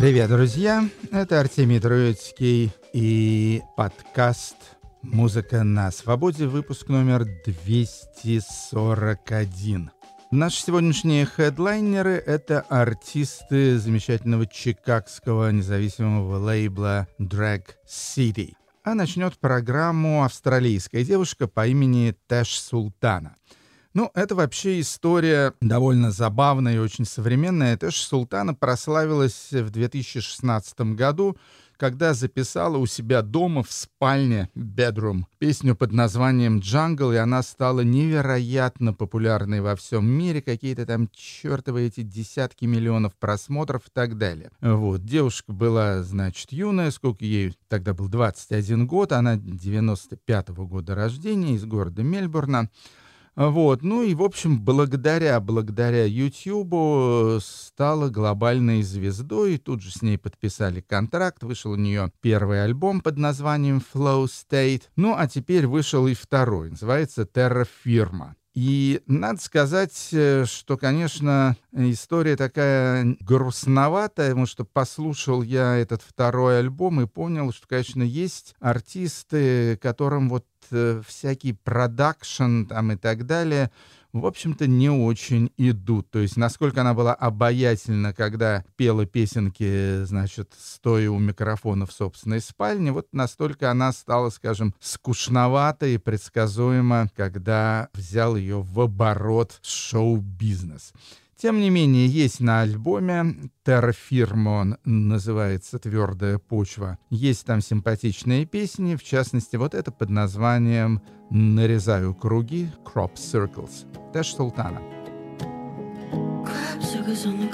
Привет, друзья! Это Артемий Троицкий и подкаст «Музыка на свободе», выпуск номер 241. Наши сегодняшние хедлайнеры — это артисты замечательного чикагского независимого лейбла Drag City. А начнет программу австралийская девушка по имени Тэш Султана. Ну, это вообще история довольно забавная и очень современная. Тэш Султана прославилась в 2016 году когда записала у себя дома в спальне Bedroom песню под названием «Джангл», и она стала невероятно популярной во всем мире, какие-то там чертовы эти десятки миллионов просмотров и так далее. Вот, девушка была, значит, юная, сколько ей тогда был 21 год, она 95-го года рождения из города Мельбурна. Вот, ну и, в общем, благодаря, благодаря YouTube э, стала глобальной звездой. Тут же с ней подписали контракт. Вышел у нее первый альбом под названием Flow State. Ну, а теперь вышел и второй. Называется Terra Firma. И надо сказать, э, что, конечно, история такая грустноватая, потому что послушал я этот второй альбом и понял, что, конечно, есть артисты, которым вот э, всякий продакшн там и так далее — в общем-то, не очень идут. То есть, насколько она была обаятельна, когда пела песенки, значит, стоя у микрофона в собственной спальне, вот настолько она стала, скажем, скучновата и предсказуема, когда взял ее в оборот шоу-бизнес. Тем не менее, есть на альбоме Террафирмон называется «Твердая почва». Есть там симпатичные песни, в частности, вот это под названием «Нарезаю круги» Crop Circles. Тэш Султана. Crop circles on the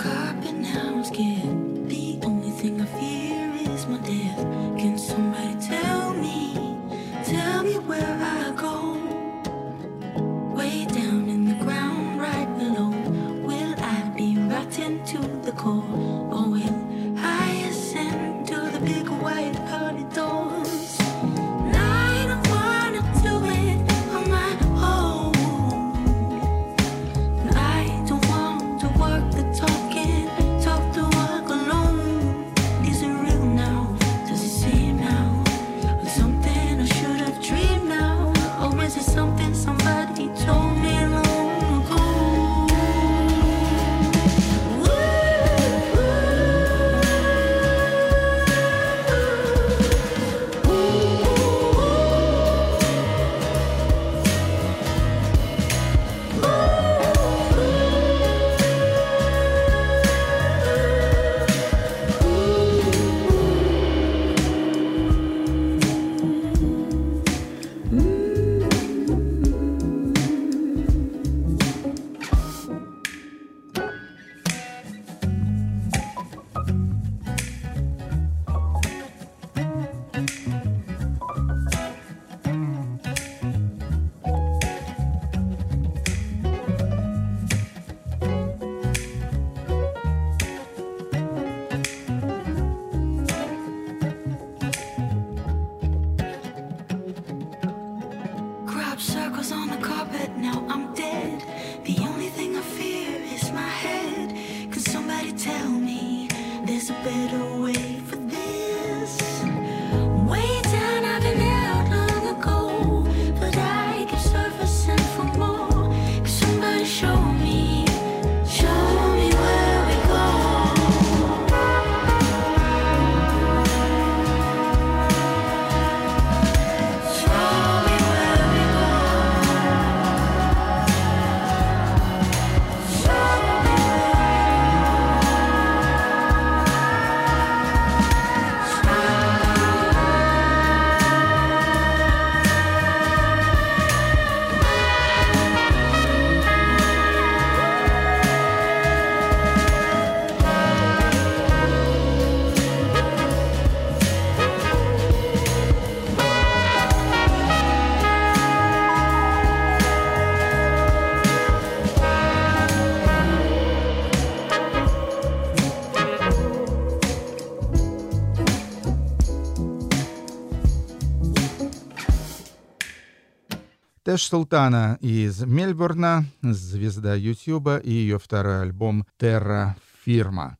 Тэш Султана из Мельбурна, звезда Ютуба и ее второй альбом «Терра Фирма».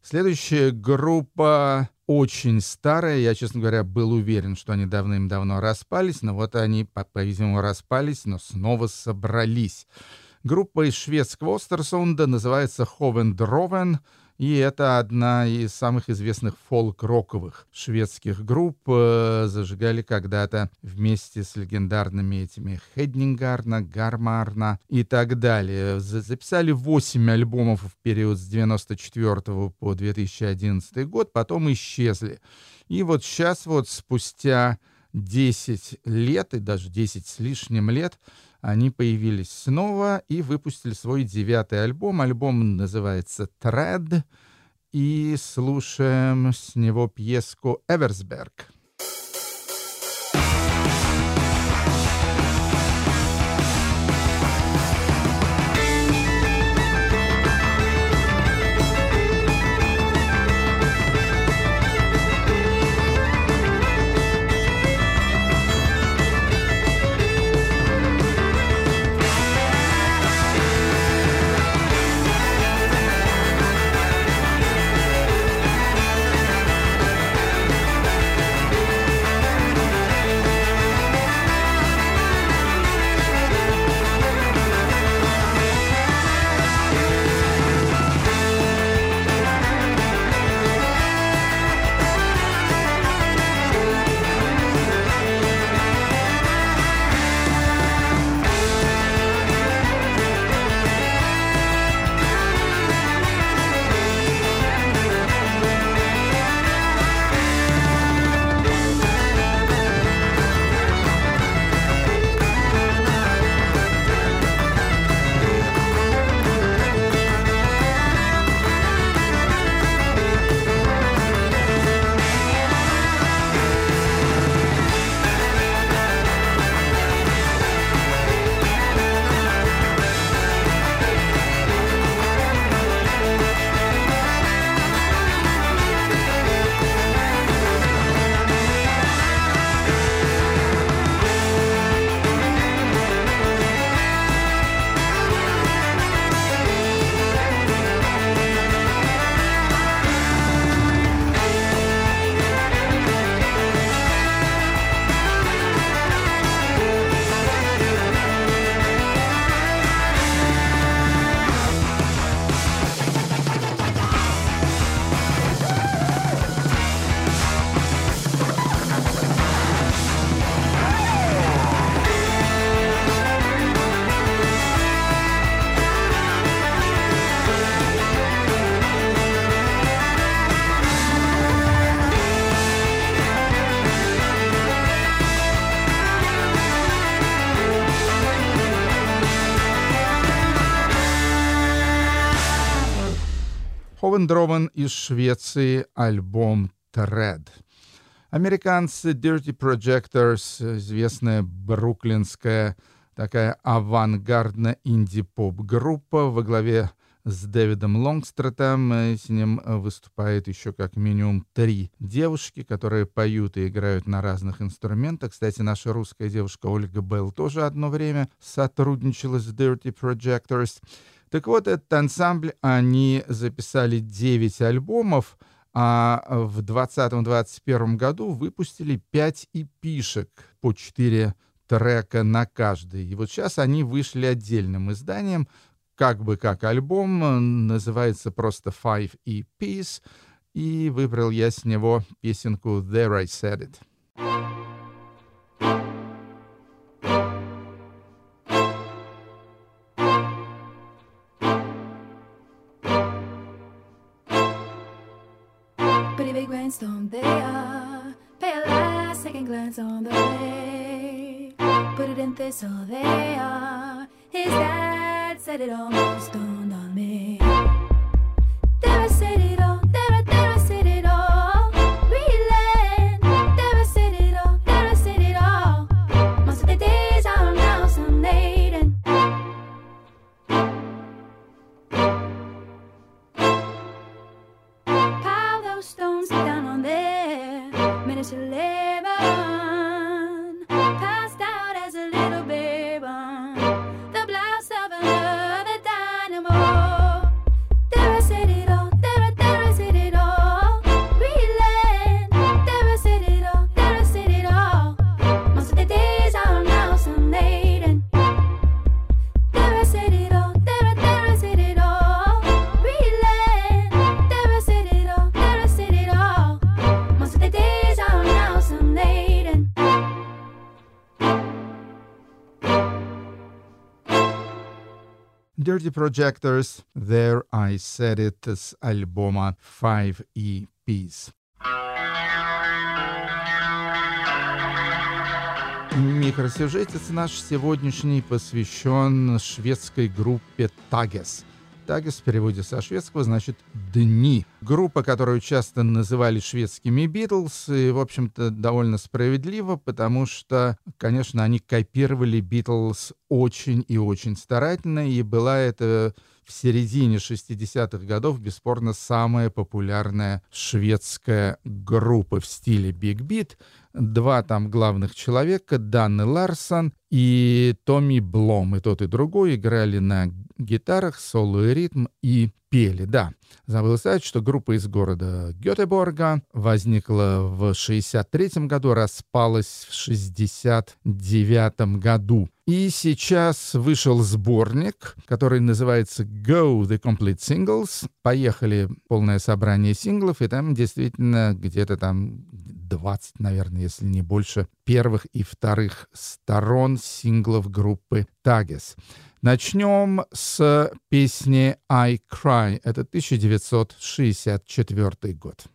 Следующая группа очень старая. Я, честно говоря, был уверен, что они давным-давно распались, но вот они, по-видимому, распались, но снова собрались. Группа из шведского Остерсунда называется Ховен Дровен — и это одна из самых известных фолк-роковых шведских групп. Э, зажигали когда-то вместе с легендарными этими Хеднингарна, Гармарна и так далее. Записали 8 альбомов в период с 94 по 2011 год, потом исчезли. И вот сейчас вот спустя 10 лет, и даже 10 с лишним лет, они появились снова и выпустили свой девятый альбом. Альбом называется «Thread», и слушаем с него пьеску «Эверсберг». Ковендрован из Швеции альбом «Thread». Американцы Dirty Projectors, известная бруклинская такая авангардно-инди-поп-группа во главе с Дэвидом Лонгстретом. С ним выступает еще как минимум три девушки, которые поют и играют на разных инструментах. Кстати, наша русская девушка Ольга Белл тоже одно время сотрудничала с Dirty Projectors. Так вот, этот ансамбль, они записали 9 альбомов, а в 2020-2021 году выпустили 5 эпишек по 4 трека на каждый. И вот сейчас они вышли отдельным изданием, как бы как альбом, называется просто Five EPs, и выбрал я с него песенку There I Said It. They are. Pay a last second glance on the way. Put it in thistle they are. His dad said it almost dawned on me. There I said it Projectors, There I Said It с альбома Five EPs. Микросюжетец наш сегодняшний посвящен шведской группе Тагес. Тагес в переводе со шведского значит «дни». Группа, которую часто называли шведскими «Битлз», и, в общем-то, довольно справедливо, потому что, конечно, они копировали «Битлз» очень и очень старательно, и была это в середине 60-х годов бесспорно самая популярная шведская группа в стиле биг бит. Два там главных человека, Данны Ларсон и Томми Блом. И тот, и другой играли на гитарах, соло и ритм и пели. Да, забыл сказать, что группа из города Гетеборга возникла в 63 году, распалась в 69 году. И сейчас вышел сборник, который называется Go the Complete Singles. Поехали полное собрание синглов, и там действительно где-то там 20, наверное, если не больше, первых и вторых сторон синглов группы Tages. Начнем с песни «I Cry». Это 1964 год.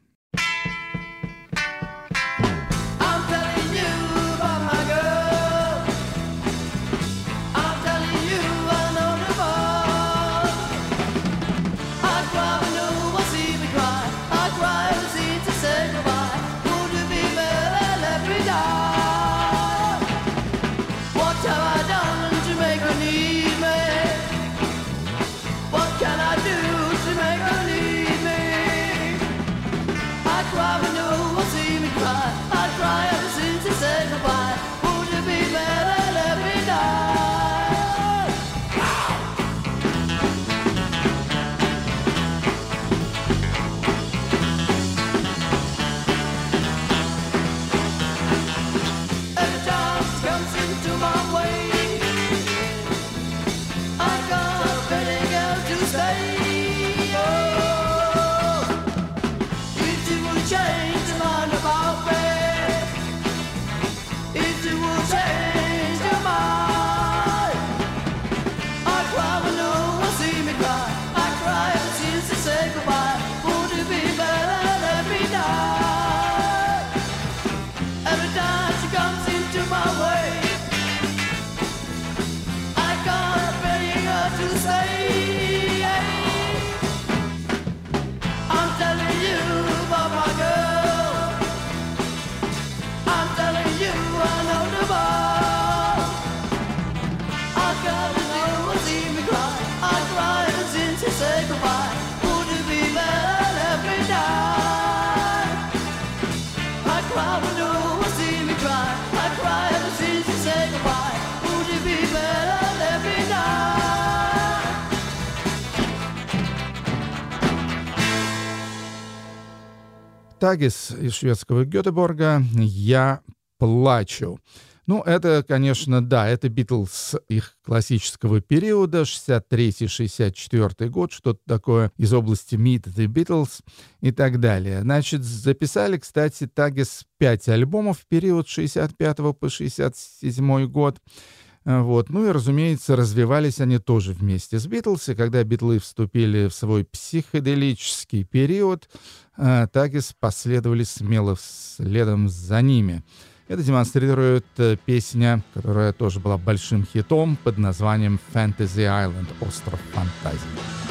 Тагис из шведского Гетеборга «Я плачу». Ну, это, конечно, да, это Битлз их классического периода, 63-64 год, что-то такое из области Meet the Beatles и так далее. Значит, записали, кстати, Тагис 5 альбомов в период 65 по 67 год. Вот. Ну и, разумеется, развивались они тоже вместе с Битлз, и когда Битлы вступили в свой психоделический период, э, Тагис последовали смело следом за ними. Это демонстрирует э, песня, которая тоже была большим хитом под названием «Fantasy Island» — «Остров фантазии».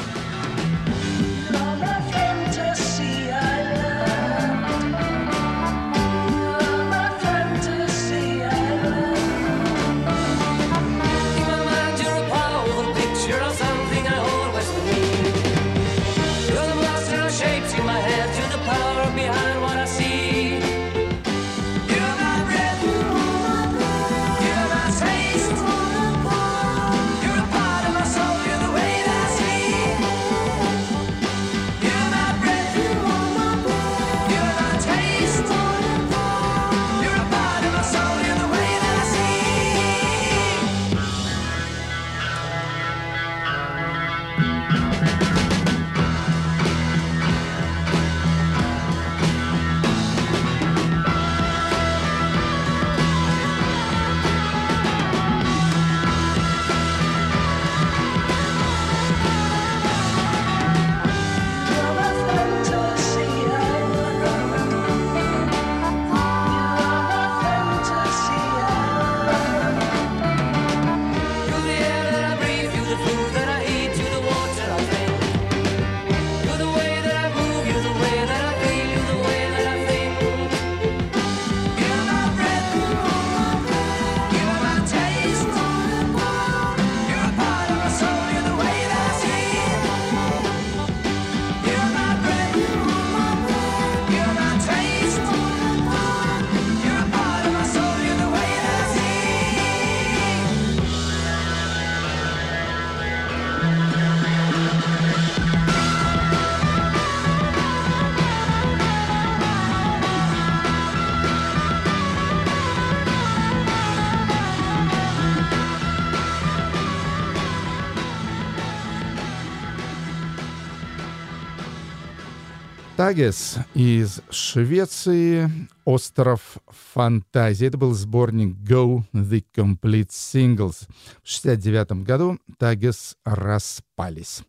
Тагес из Швеции, остров фантазии. Это был сборник Go The Complete Singles. В 69 году Тагес распались.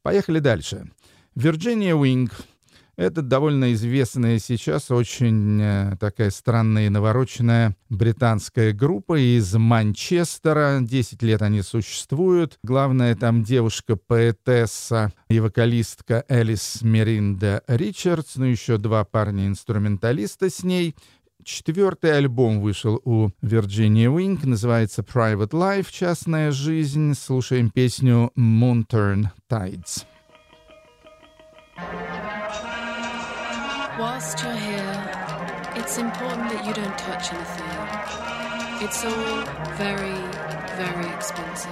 Поехали дальше. Virginia Wing это довольно известная сейчас, очень э, такая странная и навороченная британская группа из Манчестера. Десять лет они существуют. Главная там девушка-поэтесса и вокалистка Элис Меринда Ричардс, ну еще два парня-инструменталиста с ней. Четвертый альбом вышел у Virginia Wing, называется Private Life, частная жизнь. Слушаем песню Moon Turn Tides. Whilst you're here, it's important that you don't touch anything. It's all very, very expensive.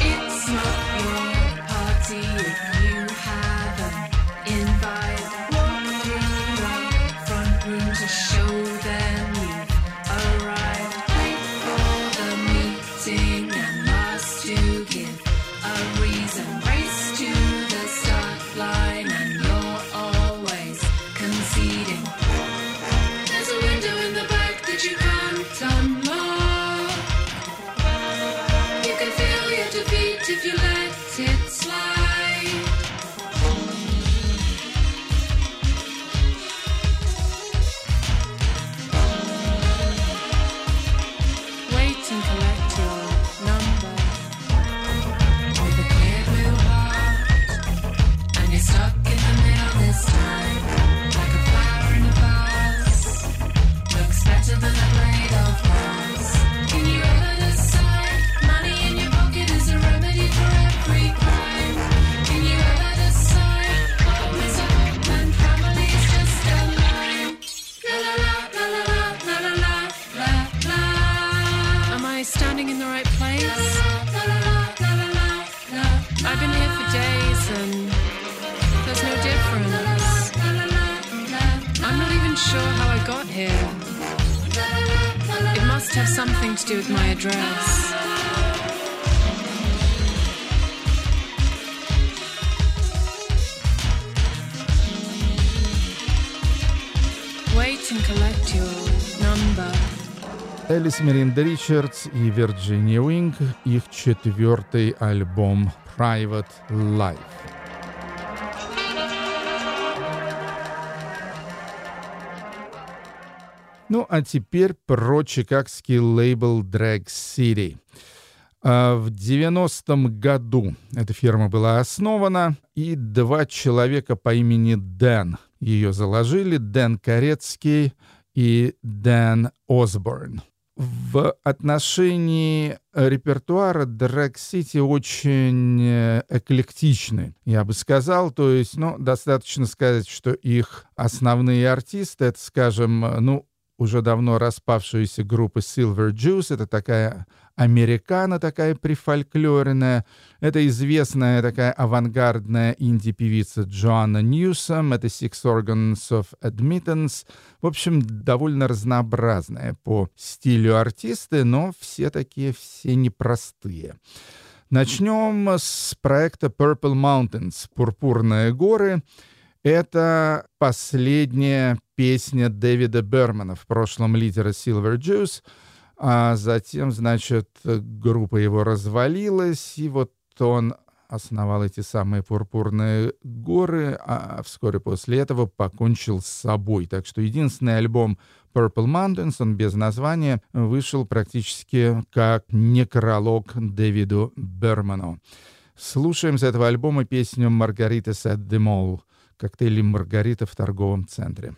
It's not your party Элис Мерида Ричардс и Вирджиния Уинг, их четвертый альбом Private Life. Ну, а теперь про чикагский лейбл Drag City. А, В 90-м году эта фирма была основана, и два человека по имени Дэн ее заложили. Дэн Корецкий и Дэн Осборн. В отношении репертуара Drag City очень э, эклектичны, я бы сказал. То есть, ну, достаточно сказать, что их основные артисты, это, скажем, э, ну, уже давно распавшаяся группа Silver Juice, это такая американо такая прифольклоренная. Это известная такая авангардная инди-певица Джоанна Ньюсом. Это Six Organs of Admittance. В общем, довольно разнообразная по стилю артисты, но все такие, все непростые. Начнем с проекта Purple Mountains «Пурпурные горы». Это последняя песня Дэвида Бермана, в прошлом лидера Silver Juice — а затем, значит, группа его развалилась, и вот он основал эти самые пурпурные горы, а вскоре после этого покончил с собой. Так что единственный альбом Purple Mountains, он без названия, вышел практически как некролог Дэвиду Берману. Слушаем с этого альбома песню «Маргарита Mall» коктейли «Маргарита» в торговом центре.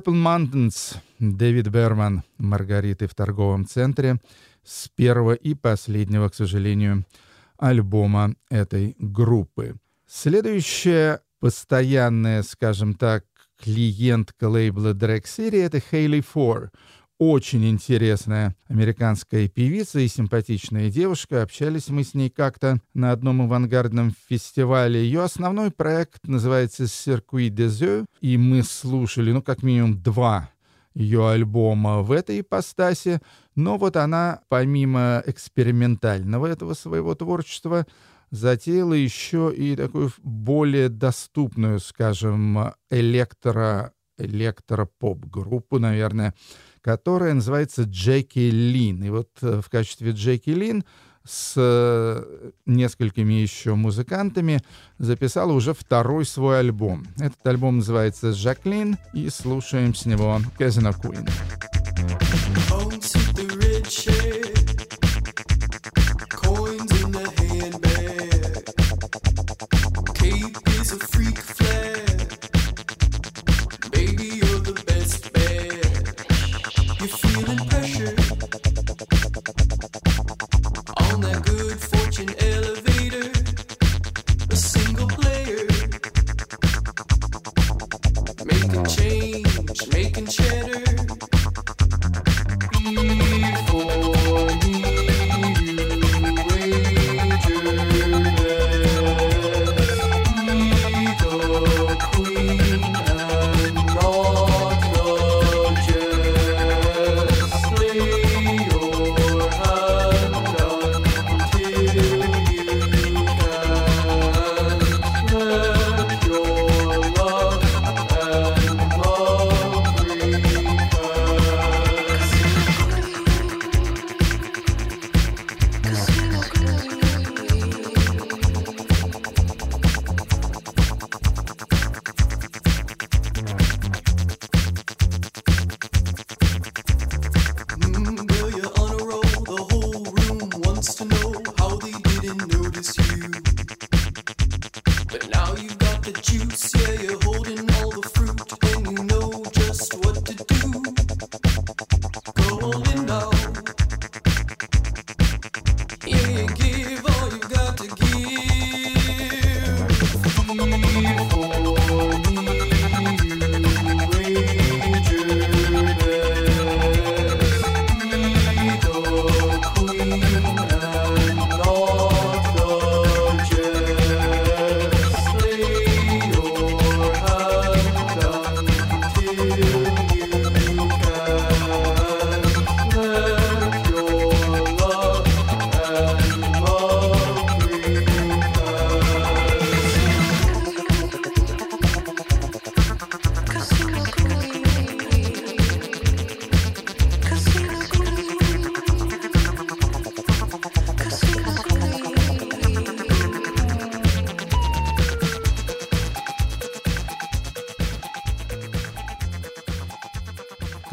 Purple Mountains, Дэвид Берман, Маргариты в торговом центре, с первого и последнего, к сожалению, альбома этой группы. Следующая постоянная, скажем так, клиентка лейбла Drag City — это Хейли Фор. Очень интересная американская певица и симпатичная девушка. Общались мы с ней как-то на одном авангардном фестивале. Ее основной проект называется «Circuit des Yeux», и мы слушали, ну, как минимум два ее альбома в этой ипостаси, но вот она, помимо экспериментального этого своего творчества, затеяла еще и такую более доступную, скажем, электро электропоп-группу, наверное, которая называется Джеки Лин. И вот э, в качестве Джеки Лин с э, несколькими еще музыкантами записала уже второй свой альбом. Этот альбом называется «Жаклин», и слушаем с него «Казино Queen». Bones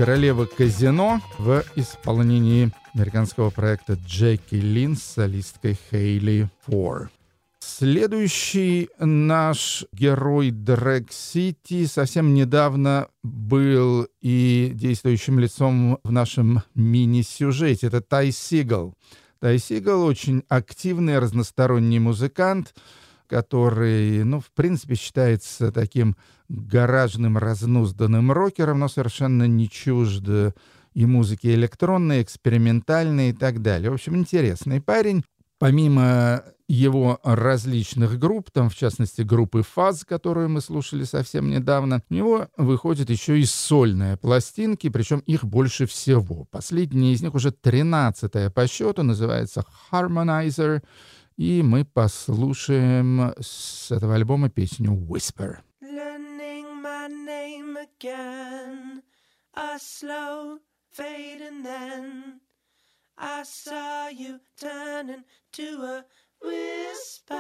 Королева казино в исполнении американского проекта Джеки Лин с солисткой Хейли Фор. Следующий наш герой Дрэк Сити совсем недавно был и действующим лицом в нашем мини-сюжете. Это Тай Сигал. Тай Сигал очень активный, разносторонний музыкант, который, ну, в принципе, считается таким гаражным, разнузданным рокером, но совершенно не чужд и музыки электронной, экспериментальной и так далее. В общем, интересный парень. Помимо его различных групп, там в частности группы «Фаз», которую мы слушали совсем недавно, у него выходят еще и сольные пластинки, причем их больше всего. Последняя из них уже 13 по счету, называется «Harmonizer», и мы послушаем с этого альбома песню «Whisper». learning my name again. A slow fade, and then I saw you turning to a whisper.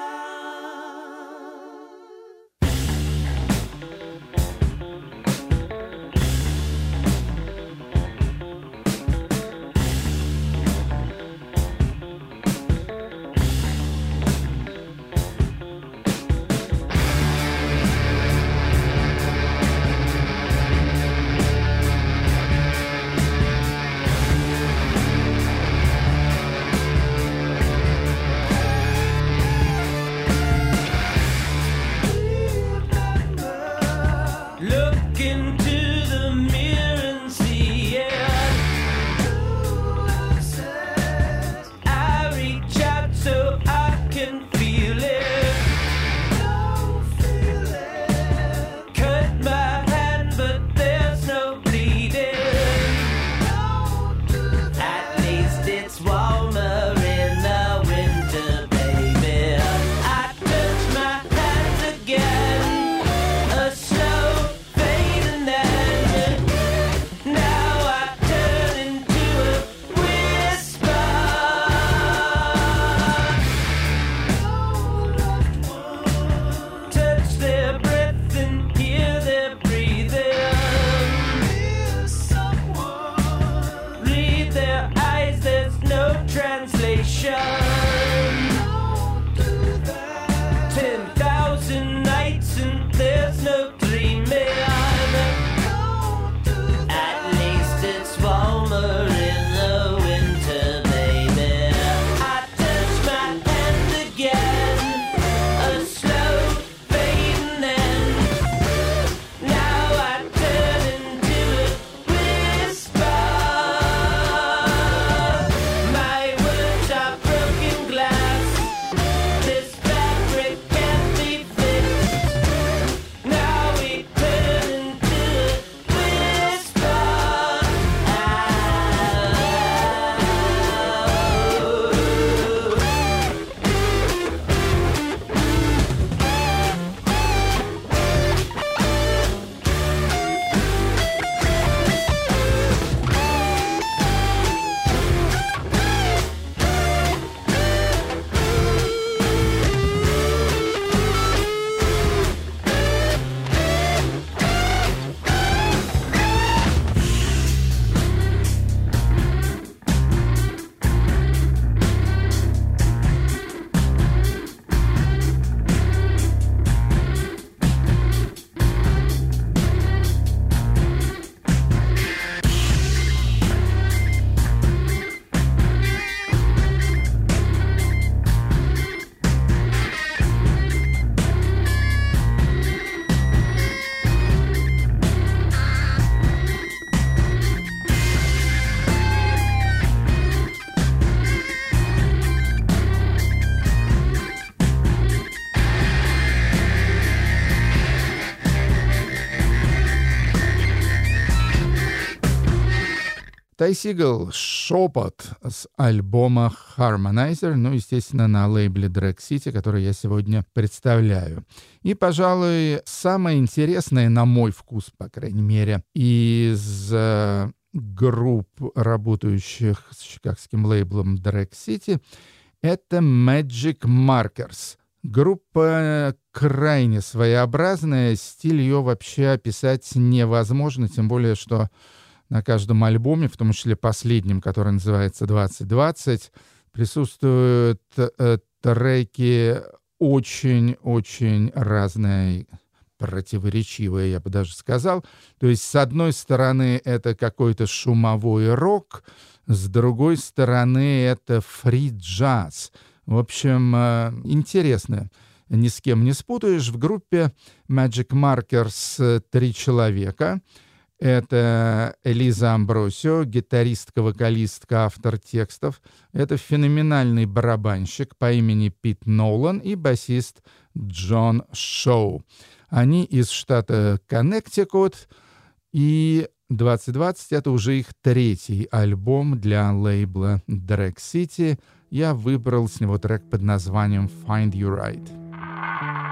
Тайсигл «Шепот» с альбома Harmonizer, ну, естественно, на лейбле Drag City, который я сегодня представляю. И, пожалуй, самое интересное, на мой вкус, по крайней мере, из э, групп, работающих с чикагским лейблом Drag City, это Magic Markers. Группа крайне своеобразная, стиль ее вообще описать невозможно, тем более, что на каждом альбоме, в том числе последнем, который называется «2020», присутствуют э, треки очень-очень разные, противоречивые, я бы даже сказал. То есть, с одной стороны, это какой-то шумовой рок, с другой стороны, это фри-джаз. В общем, э, интересно. Ни с кем не спутаешь. В группе Magic Markers три человека — Это Элиза Амбросио, гитаристка-вокалистка, автор текстов. Это феноменальный барабанщик по имени Пит Нолан и басист Джон Шоу. Они из штата Коннектикут, и 2020 — это уже их третий альбом для лейбла Drag City. Я выбрал с него трек под названием «Find You Right».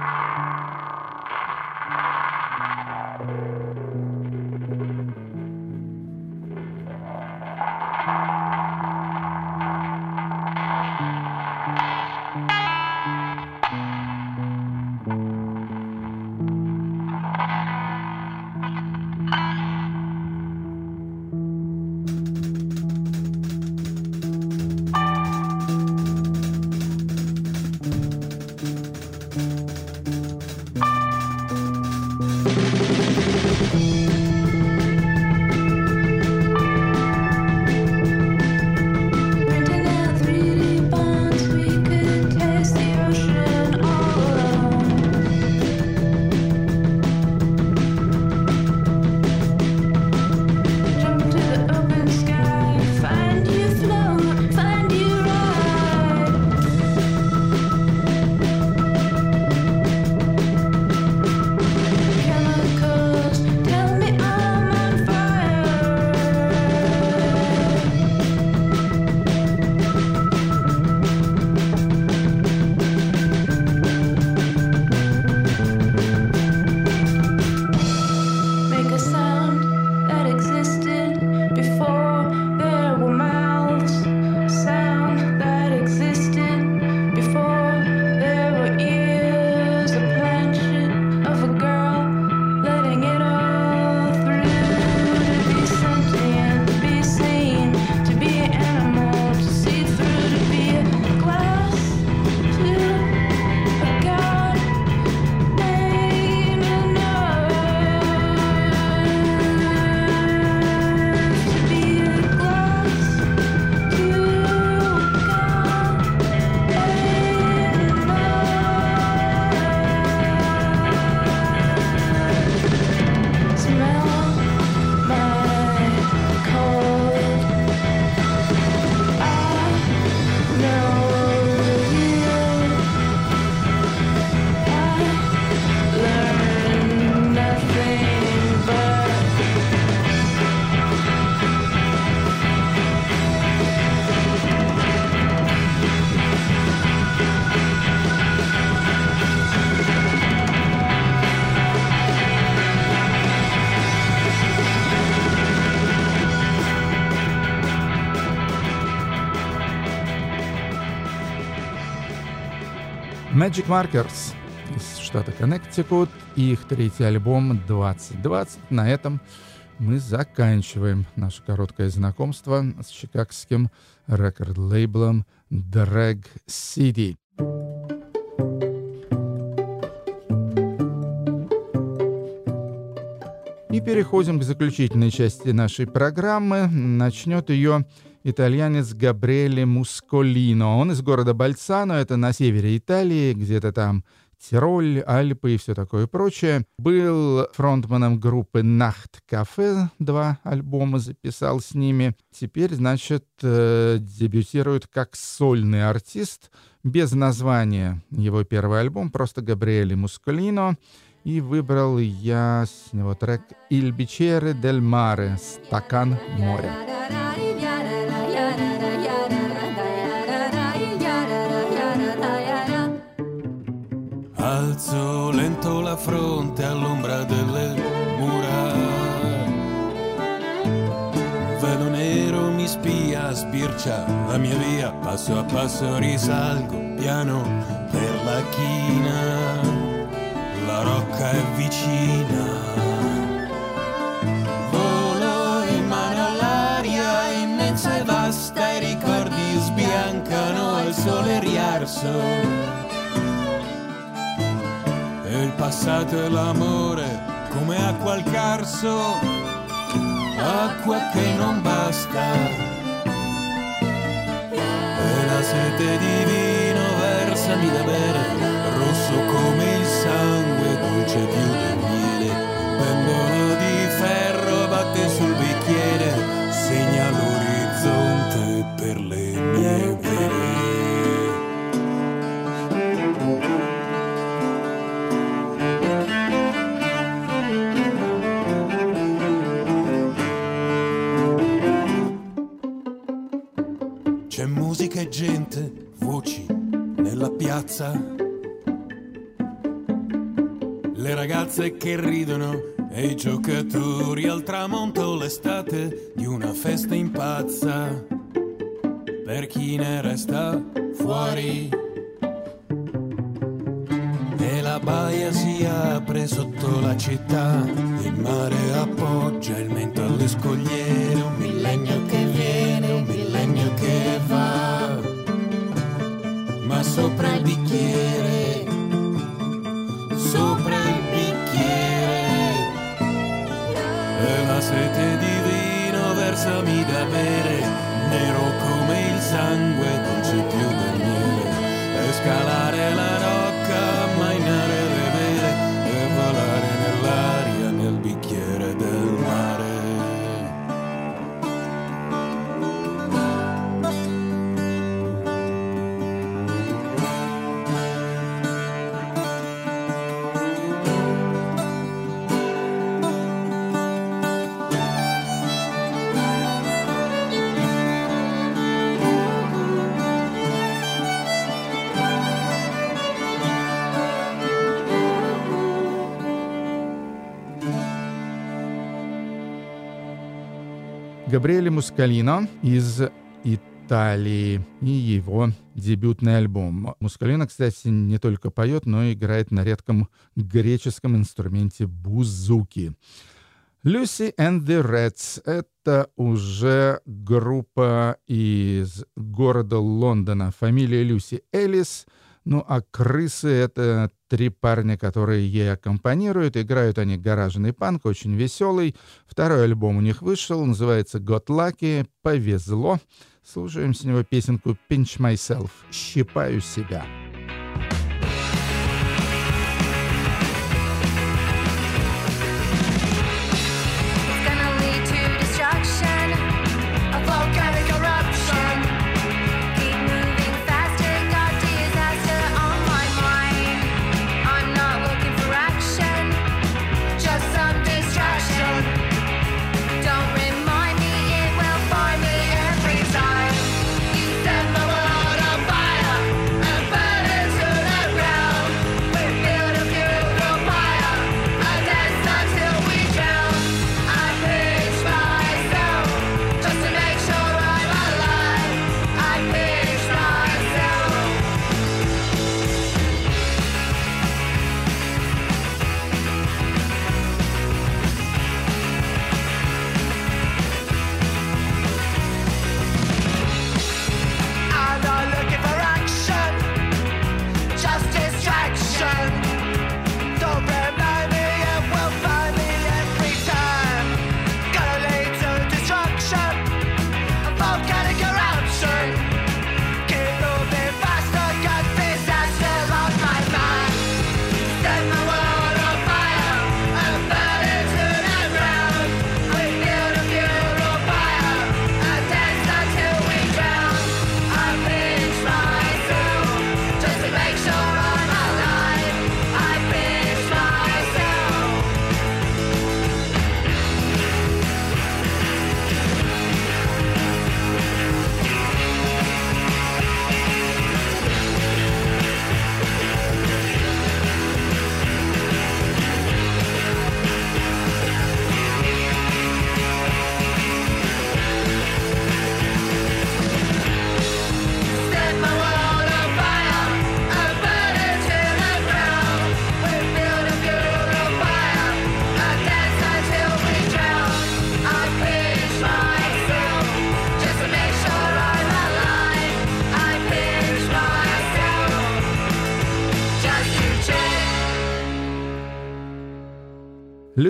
Magic Markers из штата Коннектикут их третий альбом 2020. На этом мы заканчиваем наше короткое знакомство с чикагским рекорд-лейблом Drag City. И переходим к заключительной части нашей программы. Начнет ее итальянец Габриэле Мусколино. Он из города Бальцано, это на севере Италии, где-то там Тироль, Альпы и все такое прочее. Был фронтманом группы Nacht Cafe, два альбома записал с ними. Теперь, значит, э, дебютирует как сольный артист, без названия его первый альбом, просто Габриэле Мусколино. И выбрал я с него трек «Il bicchiere del mare» «Стакан моря». Alzo lento la fronte all'ombra delle mura. Vedo nero mi spia, sbircia la mia via, passo a passo risalgo piano per la china. La rocca è vicina. Volo in mano all'aria, immensa e vasta, i ricordi sbiancano al sole riarso. Passato e l'amore come acqua al carso, acqua che non basta. E la sete di vino versami da bere, rosso come il sangue, dolce più del miele. Pendolo di voci nella piazza, le ragazze che ridono e i giocatori al tramonto l'estate di una festa in pazza per chi ne resta fuori. E la baia si apre sotto la città, il mare appoggia il mento alle scogliere, un millennio sopra il bicchiere, sopra il bicchiere, e la sete di vino versami da bere, nero come il sangue, dolce più del miele, e scalare la rocca, Габриэле Мускалино из Италии и его дебютный альбом. Мускалино, кстати, не только поет, но и играет на редком греческом инструменте бузуки. Lucy and the Reds — это уже группа из города Лондона. Фамилия Люси Эллис. Ну а крысы — это три парня, которые ей аккомпанируют. Играют они гаражный панк, очень веселый. Второй альбом у них вышел, называется «Got Lucky», «Повезло». Слушаем с него песенку «Pinch Myself» — «Щипаю себя».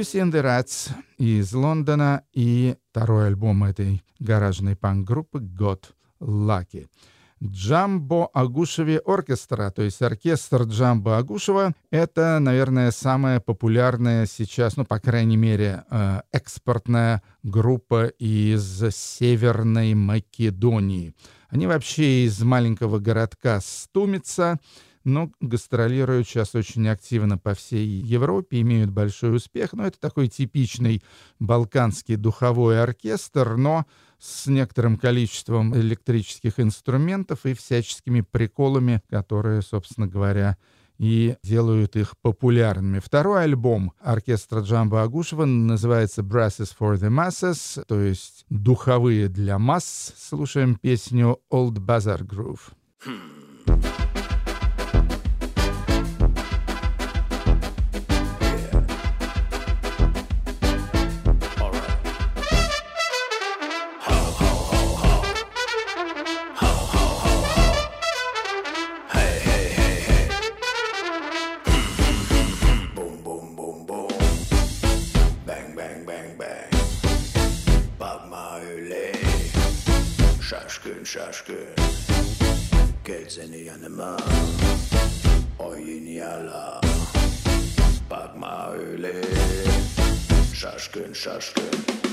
Lucy and the Rats из Лондона и второй альбом этой гаражной панк-группы «Got Lucky». Джамбо Агушеве оркестра, то есть оркестр Джамбо Агушева, это, наверное, самая популярная сейчас, ну, по крайней мере, э, экспортная группа из Северной Македонии. Они вообще из маленького городка Стумица, но гастролируют сейчас очень активно по всей Европе, имеют большой успех. Но это такой типичный балканский духовой оркестр, но с некоторым количеством электрических инструментов и всяческими приколами, которые, собственно говоря, и делают их популярными. Второй альбом оркестра Джамбо Агушева называется «Brasses for the Masses», то есть «Духовые для масс». Слушаем песню «Old Bazaar Groove». Şaşkın şaşkın. Gel seni yanıma Oyun yala. Bakma öyle. Şaşkın şaşkın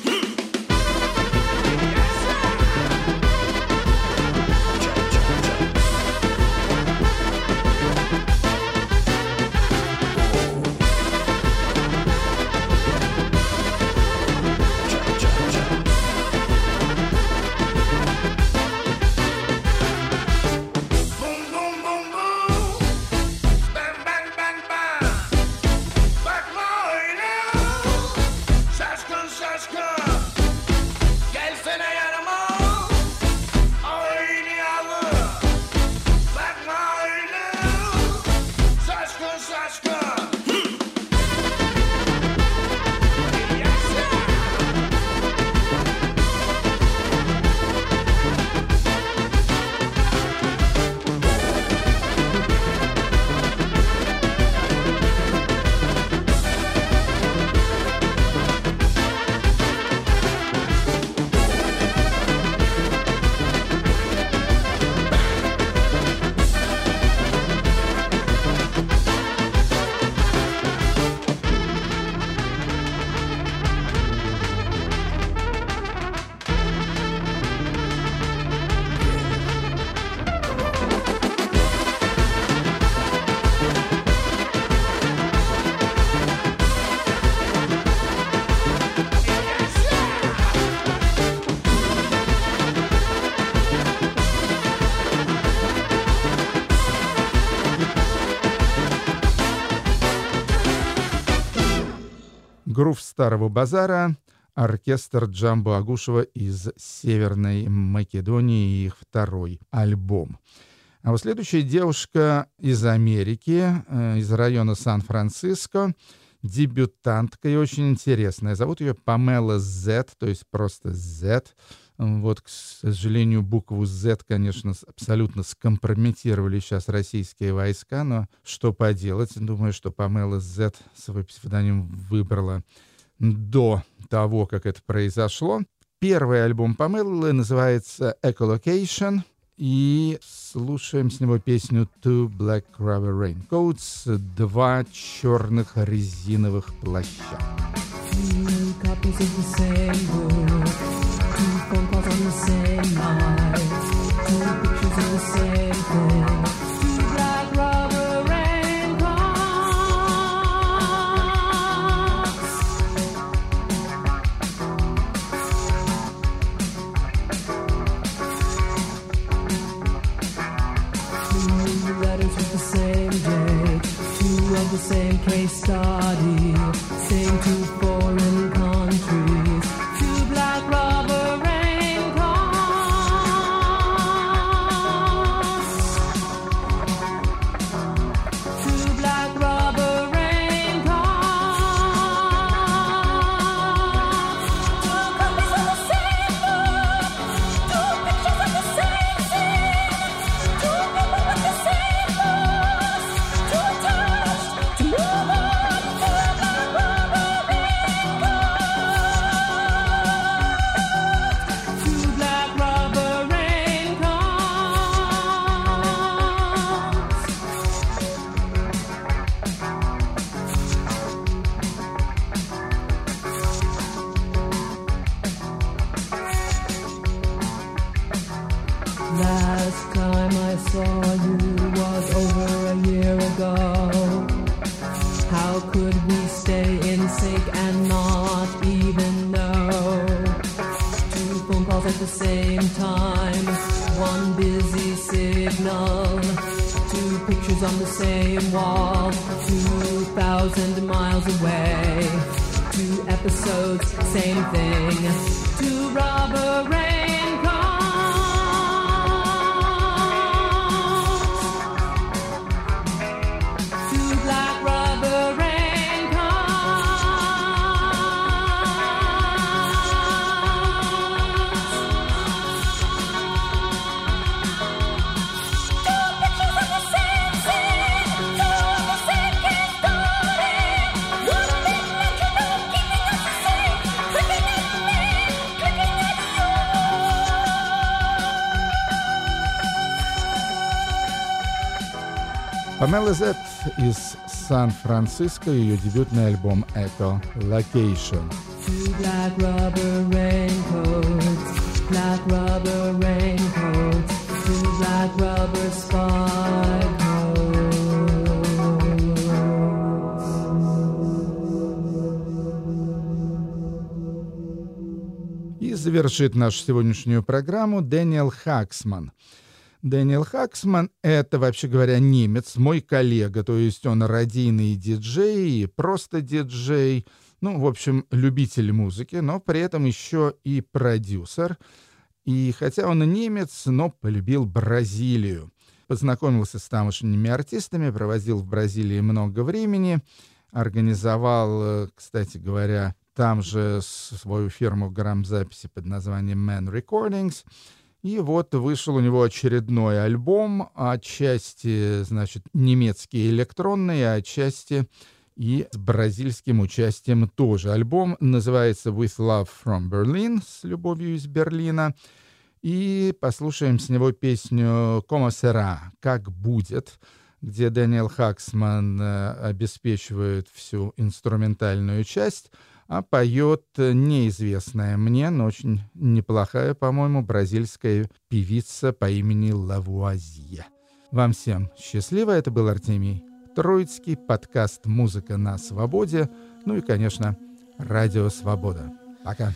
старого базара, оркестр Джамбо Агушева из Северной Македонии и их второй альбом. А вот следующая девушка из Америки, э, из района Сан-Франциско, дебютантка и очень интересная. Зовут ее Памела Z, то есть просто Z. Вот, к сожалению, букву Z, конечно, абсолютно скомпрометировали сейчас российские войска, но что поделать, думаю, что Памела Z свой псевдоним выбрала до того, как это произошло. Первый альбом Памелы называется «Echolocation», и слушаем с него песню «Two Black Rubber Raincoats» — «Два черных резиновых плаща». Two same case study, Памела Зет из Сан-Франциско, ее дебютный альбом «Echo Location». Two black rubber raincoats, black rubber raincoats, two black rubber spike И завершит нашу сегодняшнюю программу Дэниел Хаксман. Дэниел Хаксман — это, вообще говоря, немец, мой коллега, то есть он радийный диджей, просто диджей, ну, в общем, любитель музыки, но при этом еще и продюсер. И хотя он и немец, но полюбил Бразилию. Познакомился с тамошними артистами, проводил в Бразилии много времени, организовал, кстати говоря, там же свою фирму грамзаписи под названием Man Recordings. И вот вышел у него очередной альбом, отчасти, значит, немецкий электронный, а отчасти и с бразильским участием тоже. Альбом называется «With Love from Berlin» с любовью из Берлина. И послушаем с него песню «Como será?» «Как будет», где Дэниел Хаксман э, обеспечивает всю инструментальную часть, а поет неизвестная мне, но очень неплохая, по-моему, бразильская певица по имени Лавуазье. Вам всем счастливо. Это был Артемий Троицкий, подкаст «Музыка на свободе», ну и, конечно, радио «Свобода». Пока.